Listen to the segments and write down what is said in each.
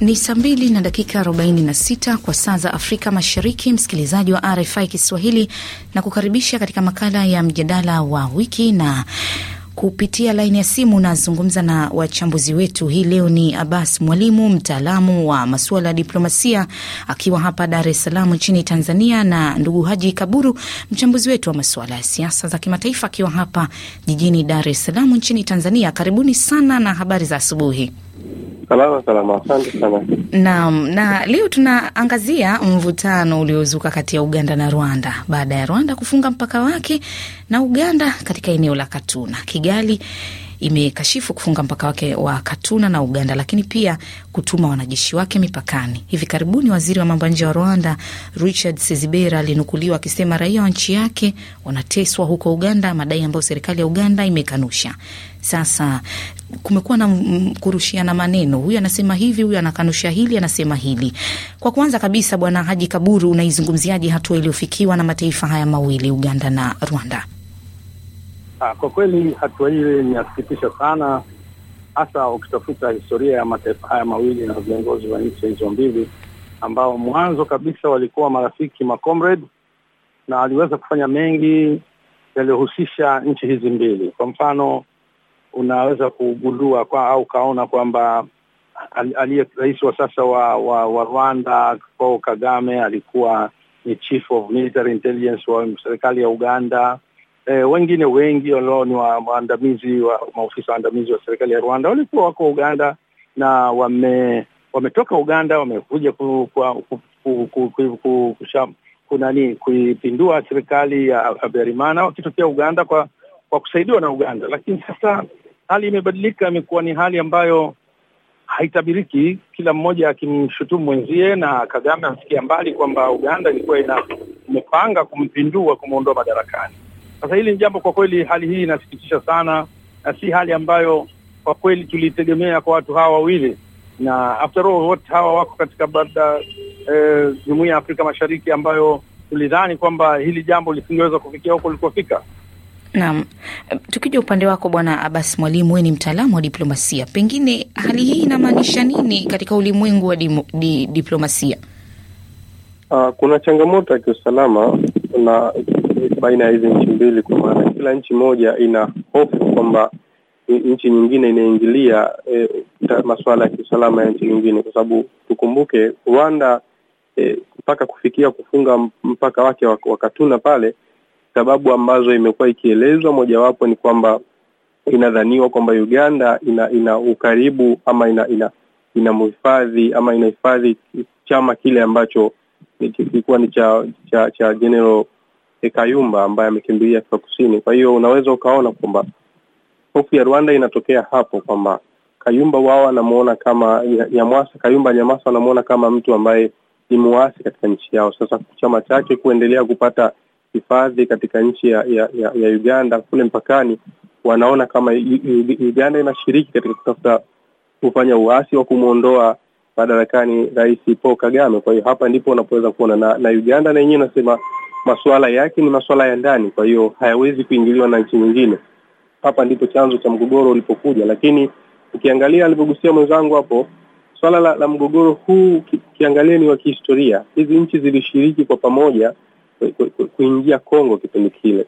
Ni saa mbili na dakika 46 kwa saa za Afrika Mashariki. Msikilizaji wa RFI Kiswahili na kukaribisha katika makala ya mjadala wa wiki na kupitia laini ya simu nazungumza na wachambuzi wetu hii leo. Ni Abbas Mwalimu, mtaalamu wa masuala ya diplomasia akiwa hapa Dar es Salaam nchini Tanzania, na ndugu Haji Kaburu, mchambuzi wetu wa masuala ya siasa za kimataifa akiwa hapa jijini Dar es Salaam nchini Tanzania. Karibuni sana na habari za asubuhi. Salama salama, asante sana. Naam, na leo tunaangazia mvutano uliozuka kati ya Uganda na Rwanda baada ya Rwanda kufunga mpaka wake na Uganda katika eneo la Katuna. Kigali imekashifu kufunga mpaka wake wa Katuna na Uganda, lakini pia kutuma wanajeshi wake mipakani. Hivi karibuni waziri wa mambo ya nje wa Rwanda Richard Sezibera alinukuliwa akisema raia wa nchi yake wanateswa huko Uganda, madai ambayo serikali ya Uganda imekanusha. Sasa kumekuwa na kurushiana maneno, huyu anasema hivi, huyu anakanusha hili, anasema hili. Kwa kwanza kabisa, Bwana Haji Kaburu, unaizungumziaje hatua iliyofikiwa na mataifa haya mawili, Uganda na Rwanda? Kwa kweli hatua hii ni sana, hasa ukitafuta historia ya mataifa haya mawili na viongozi wa nchi hizo mbili ambao mwanzo kabisa walikuwa marafiki macomrade, na aliweza kufanya mengi yaliyohusisha nchi hizi mbili. Kwa mfano, unaweza kugundua kwa au ukaona kwamba aliye rais wa sasa wa, wa, wa Rwanda Paul Kagame alikuwa ni chief of military intelligence wa serikali ya Uganda. E, wengine wengi walio ni waandamizi wa maofisa waandamizi wa serikali ya Rwanda walikuwa wako Uganda na wame wametoka Uganda wamekuja ku, ku, ku, ku, ku, ku, ku, ku, kunani kuipindua serikali ya Habyarimana wakitokea Uganda kwa kwa kusaidiwa na Uganda. Lakini sasa hali imebadilika, imekuwa ni hali ambayo haitabiriki, kila mmoja akimshutumu mwenzie, na Kagame amefikia mbali kwamba Uganda ilikuwa ina imepanga kumpindua, kumwondoa madarakani. Sasa hili ni jambo kwa kweli, hali hii inasikitisha sana, na si hali ambayo kwa kweli tulitegemea kwa watu hawa wawili, na after all wote hawa wako katika bada jumuiya eh, ya Afrika Mashariki ambayo tulidhani kwamba hili jambo lisingeweza kufikia huko lilikofika. Naam, tukija upande wako Bwana Abbas Mwalimu, wewe ni mtaalamu wa diplomasia, pengine hali hii inamaanisha nini katika ulimwengu wa di, di, diplomasia? Uh, kuna changamoto ya kiusalama na baina ya hizi nchi mbili, kwa maana kila nchi moja ina hofu kwamba nchi nyingine inaingilia e, masuala ya kiusalama ya nchi nyingine, kwa sababu tukumbuke Rwanda mpaka e, kufikia kufunga mpaka wake wa Katuna pale sababu ambazo imekuwa ikielezwa, mojawapo ni kwamba inadhaniwa kwamba Uganda ina ina ukaribu ama ina ina inamhifadhi ama inahifadhi chama kile ambacho kilikuwa ni cha cha cha General Kayumba ambaye amekimbilia Afrika Kusini. Kwa hiyo unaweza ukaona kwamba hofu ya Rwanda inatokea hapo kwamba Kayumba wao anamuona kama Nyamwasa, Kayumba Nyamwasa wanamuona kama mtu ambaye ni muasi katika nchi yao. Sasa chama chake kuendelea kupata hifadhi katika nchi ya, ya, ya, ya Uganda kule mpakani, wanaona kama Uganda inashiriki katika kutafuta kufanya uasi wa kumwondoa madarakani Rais Paul Kagame. Kwa hiyo hapa ndipo unapoweza kuona na, na Uganda na yenyewe nasema masuala yake ni masuala ya ndani, kwa hiyo hayawezi kuingiliwa na nchi nyingine. Hapa ndipo chanzo cha mgogoro ulipokuja, lakini ukiangalia alivyogusia mwenzangu hapo, swala la, la mgogoro huu ukiangalia ni wa kihistoria. Hizi nchi zilishiriki kwa pamoja kuingia Kongo kipindi kile.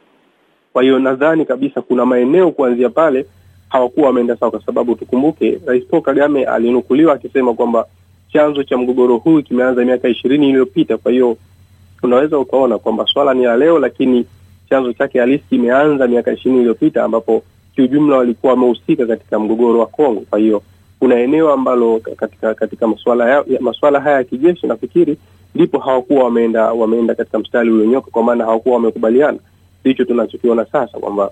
Kwa hiyo nadhani kabisa kuna maeneo kuanzia pale hawakuwa wameenda sawa, kwa sababu tukumbuke Rais Paul Kagame alinukuliwa akisema kwamba chanzo cha mgogoro huu kimeanza miaka ishirini iliyopita. Kwa hiyo unaweza ukaona kwamba swala ni la leo, lakini chanzo chake halisi kimeanza miaka ishirini iliyopita ambapo kiujumla walikuwa wamehusika katika mgogoro wa Kongo. Kwa hiyo kuna eneo ambalo katika katika masuala ya, masuala haya ya kijeshi nafikiri ndipo hawakuwa wameenda wameenda katika mstari ulionyoka, kwa maana hawakuwa wamekubaliana. Ndicho tunachokiona sasa kwamba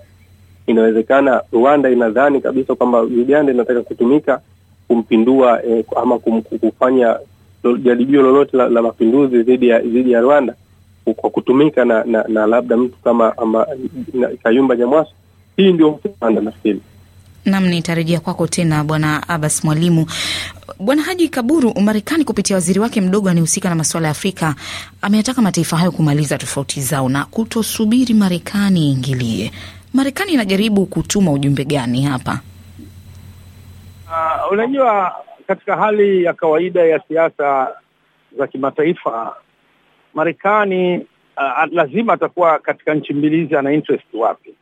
inawezekana Rwanda inadhani kabisa kwamba Uganda inataka kutumika kumpindua eh, ama kufanya jaribio lolote la, la mapinduzi dhidi ya dhidi ya Rwanda kwa kutumika na, na, na labda mtu kama ama, na, Kayumba Nyamwasa. Hii ndio panda nafikiri. Nam, nitarejea kwako tena Bwana Abbas Mwalimu. Bwana Haji Kaburu, Marekani kupitia waziri wake mdogo anayehusika na masuala ya Afrika ameyataka mataifa hayo kumaliza tofauti zao na kutosubiri Marekani iingilie. Marekani inajaribu kutuma ujumbe gani hapa? Uh, unajua katika hali ya kawaida ya siasa za kimataifa, Marekani uh, lazima atakuwa katika nchi mbili hizi ana interest wapi.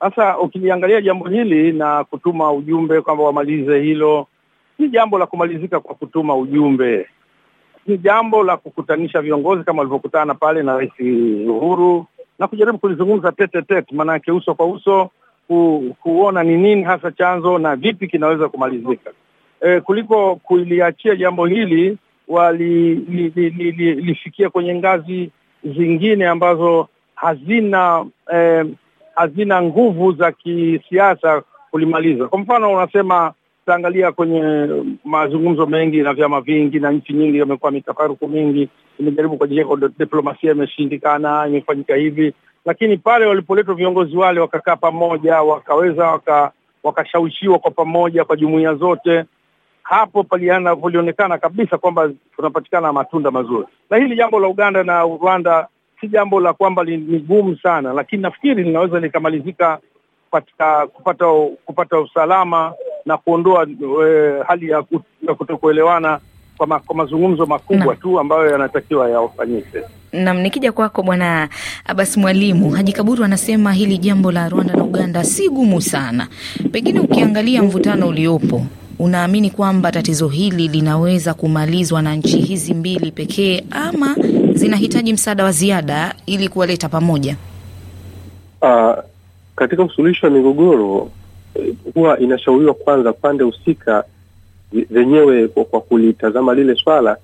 Sasa ukiliangalia jambo hili na kutuma ujumbe kwamba wamalize hilo, si jambo la kumalizika kwa kutuma ujumbe, ni jambo la kukutanisha viongozi kama walivyokutana pale na Rais Uhuru na kujaribu kulizungumza tete tete, maanake uso kwa uso ku, kuona ni nini hasa chanzo na vipi kinaweza kumalizika e, kuliko kuliachia jambo hili walifikia li, li, li, li kwenye ngazi zingine ambazo hazina eh, hazina nguvu za kisiasa kulimaliza. Kwa mfano, unasema utaangalia kwenye mazungumzo mengi na vyama vingi na nchi nyingi, amekuwa mitafaruku mingi, imejaribu kwa diplomasia, imeshindikana, imefanyika hivi, lakini pale walipoletwa viongozi wale wakakaa pamoja, wakaweza waka wakashawishiwa kwa pamoja kwa jumuiya zote hapo paliana kulionekana kabisa kwamba tunapatikana matunda mazuri. Na hili jambo la Uganda na Rwanda si jambo la kwamba ni gumu sana, lakini nafikiri linaweza likamalizika katika kupata kupata usalama na kuondoa e, hali ya, kutokuelewana kwa, ma, kwa mazungumzo makubwa na tu ambayo yanatakiwa yafanyike. Nam, nikija kwako Bwana Abbas Mwalimu, Haji Kaburu anasema hili jambo la Rwanda na Uganda si gumu sana. Pengine ukiangalia mvutano uliopo unaamini kwamba tatizo hili linaweza kumalizwa na nchi hizi mbili pekee ama zinahitaji msaada wa ziada ili kuwaleta pamoja? Uh, katika usuluhishi wa migogoro huwa inashauriwa kwanza pande husika zenyewe kwa, kwa kulitazama lile swala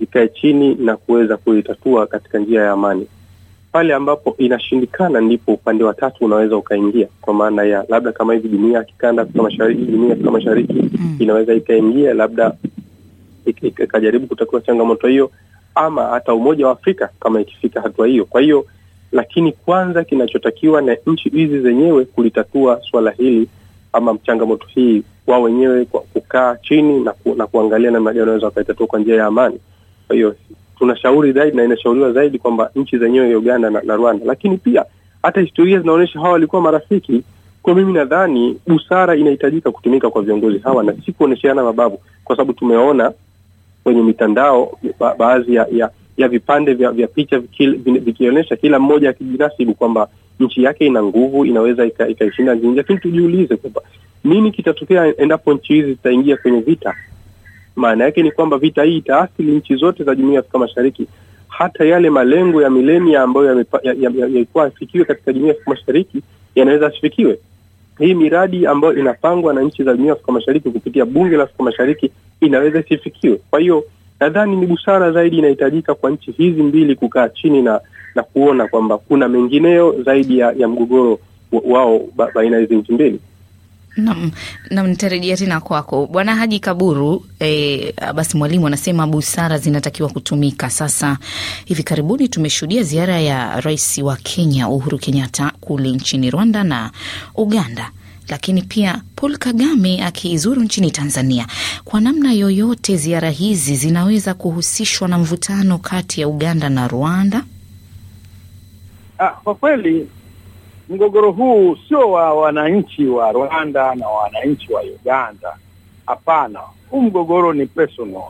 ikae chini na kuweza kulitatua katika njia ya amani. Pale ambapo inashindikana, ndipo upande wa tatu unaweza ukaingia, kwa maana ya labda kama hivi jumuiya ya kikanda Afrika Mashariki, jumuiya ya Afrika Mashariki mm. inaweza ikaingia labda ikajaribu kutatua changamoto hiyo, ama hata Umoja wa Afrika kama ikifika hatua hiyo. Kwa hiyo, lakini kwanza kinachotakiwa na nchi hizi zenyewe kulitatua swala hili ama changamoto hii wao wenyewe kwa kukaa chini na, ku, na kuangalia namna gani wanaweza wakaitatua kwa njia ya amani. Kwa hiyo tunashauri zaidi na inashauriwa zaidi kwamba nchi zenyewe ya Uganda na, na Rwanda, lakini pia hata historia zinaonyesha hawa walikuwa marafiki. Kwa mimi nadhani busara inahitajika kutumika kwa viongozi hawa na si kuonyeshana mabavu, kwa sababu tumeona kwenye mitandao ba, baadhi ya, ya ya vipande vya, vya picha vikionyesha kila mmoja akijinasibu kwamba nchi yake ina nguvu, inaweza ikaishinda nchi, lakini tujiulize kwamba nini kitatokea endapo nchi hizi zitaingia kwenye vita. Maana yake ni kwamba vita hii itaathiri nchi zote za Jumuiya ya Afrika Mashariki, hata yale malengo ya milenia ambayo yalikuwa yafikiwe katika Jumuiya ya Afrika Mashariki yanaweza asifikiwe. Hii miradi ambayo inapangwa na nchi za Jumuiya ya Afrika Mashariki kupitia Bunge la Afrika Mashariki inaweza isifikiwe. Kwa hiyo nadhani ni busara zaidi inahitajika kwa nchi hizi mbili kukaa chini na na kuona kwamba kuna mengineyo zaidi ya, ya mgogoro wao ba, baina ya hizi nchi mbili. Nam, nam nitarejea tena kwako Bwana Haji Kaburu. E, basi Mwalimu anasema busara zinatakiwa kutumika. Sasa hivi karibuni tumeshuhudia ziara ya rais wa Kenya Uhuru Kenyatta kule nchini Rwanda na Uganda lakini pia Paul Kagame akizuru nchini Tanzania. Kwa namna yoyote, ziara hizi zinaweza kuhusishwa na mvutano kati ya Uganda na Rwanda? Ah, kwa kweli mgogoro huu sio wa wananchi wa Rwanda na wananchi wa Uganda. Hapana, huu mgogoro ni personal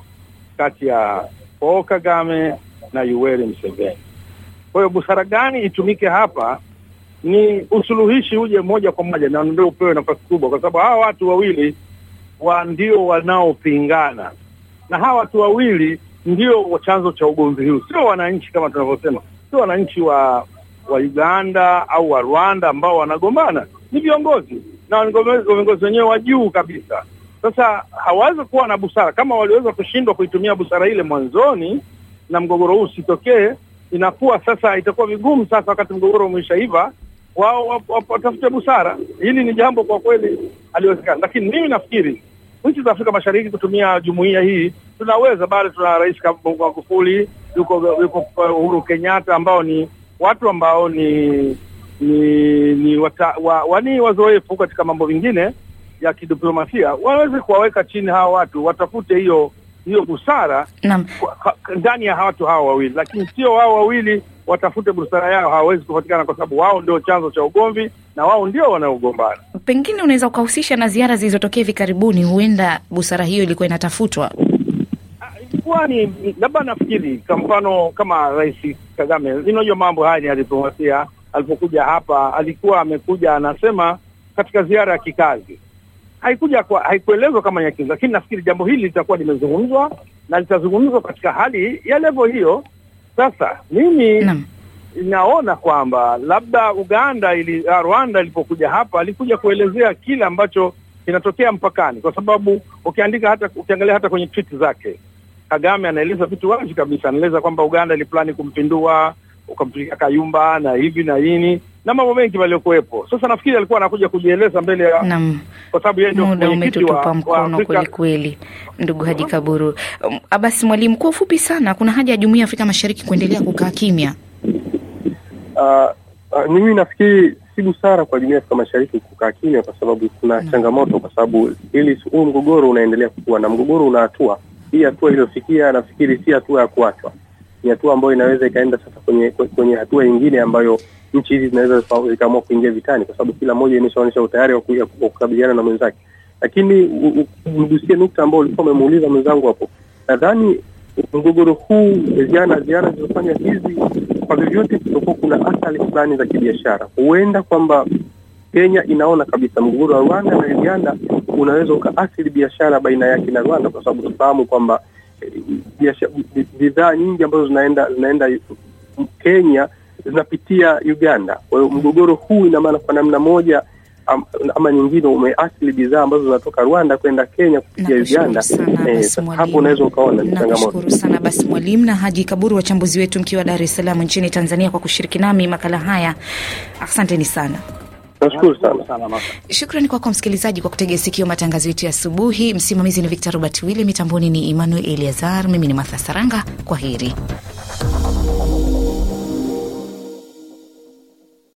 kati ya Paul Kagame na Yoweri Museveni. Kwa hiyo busara gani itumike hapa ni usuluhishi uje moja kwa moja na ndio upewe nafasi kubwa, kwa sababu hawa watu wawili wa ndio wanaopingana, na hawa watu wawili ndio chanzo cha ugomvi huu, sio wananchi kama tunavyosema, sio wananchi wa wa Uganda au wa Rwanda ambao wanagombana, ni viongozi na viongozi wenyewe wa juu kabisa. Sasa hawawezi kuwa na busara kama waliweza kushindwa kuitumia busara ile mwanzoni na mgogoro huu usitokee. Inakuwa sasa itakuwa vigumu sasa, wakati mgogoro umeshaiva wao watafute busara. Hili ni jambo kwa kweli haliwezekani, lakini mimi nafikiri nchi za Afrika Mashariki kutumia jumuiya hii tunaweza. Bado tuna Rais Magufuli, yuko yuko Uhuru Kenyatta, ambao ni watu ambao ni ni ni wata, wa, wani wazoefu katika mambo mengine ya kidiplomasia. Waweze kuwaweka chini hawa watu, watafute hiyo hiyo busara ndani ya watu hawa wawili, lakini sio wao wawili watafute busara yao, hawawezi kupatikana kwa sababu wao ndio chanzo cha ugomvi na wao ndio wanaogombana. pengine unaweza ukahusisha na ziara zilizotokea hivi karibuni, huenda busara hiyo ilikuwa inatafutwa. Ilikuwa ni labda nafikiri kwa mfano kama Rais Kagame, unajua mambo haya ni ya diplomasia. Alipokuja hapa alikuwa amekuja anasema katika ziara ya kikazi, haikuja kwa haikuelezwa kama ya kikazi, lakini nafikiri jambo hili litakuwa limezungumzwa na litazungumzwa katika hali ya levo hiyo. Sasa mimi na naona kwamba labda Uganda ili uh, Rwanda ilipokuja hapa alikuja kuelezea kile ambacho kinatokea mpakani, kwa sababu ukiandika hata ukiangalia hata kwenye tweet zake Kagame anaeleza vitu wazi kabisa, anaeleza kwamba Uganda iliplani kumpindua ukampiga Kayumba na hivi na nini na mambo mengi waliokuwepo. Sasa nafikiri alikuwa anakuja kujieleza mbele ya Naam. kwa sababu yeye ndio Muda umetutupa mkono kweli kweli, ndugu Haji Kaburu. Um, Abasi Mwalimu, kwa ufupi sana, kuna haja ya jumuiya ya Afrika Mashariki kuendelea kukaa kimya? Uh, uh, mimi nafikiri si busara kwa jumuiya ya Afrika Mashariki kukaa kimya, kwa sababu kuna changamoto, kwa sababu ili huu mgogoro unaendelea kukua na mgogoro una hatua. Hii hatua iliyofikia, nafikiri si hatua ya kuachwa, ni hatua ambayo inaweza ikaenda sasa kwenye kwenye hatua nyingine ambayo nchi hizi zinaweza zikaamua kuingia vitani, kwa sababu kila mmoja imeshaonyesha utayari wa kukabiliana na mwenzake. Lakini mgusie nukta ambao ulikuwa umemuuliza mwenzangu hapo, nadhani mgogoro huu, ziara ziara zilizofanya hizi, kwa vyovyote kutakuwa kuna athari fulani za kibiashara. Huenda kwamba Kenya inaona kabisa mgogoro wa Rwanda na Uganda unaweza ukaathiri biashara baina yake na Rwanda, kwa sababu tufahamu kwamba eh, bidhaa nyingi ambazo zinaenda zinaenda Kenya zinapitia Uganda. Kwa hiyo mgogoro huu ina maana kwa namna moja am- ama nyingine umeathiri bidhaa ambazo zinatoka Rwanda kwenda Kenya kupitia Uganda. Eh, hapo unaweza ukaona ni changamoto. Nashukuru sana basi Mwalimu na Haji Kaburu, wachambuzi wetu mkiwa Dar es Salaam nchini Tanzania, kwa kushiriki nami makala haya. Asanteni sana. Nashukuru sana. sana Shukrani kwako msikilizaji kwa kutegea sikio matangazo yetu ya asubuhi. Msimamizi ni Victor Robert Wille, mitamboni ni Emmanuel Eliazar, mimi ni Martha Saranga. Kwa heri.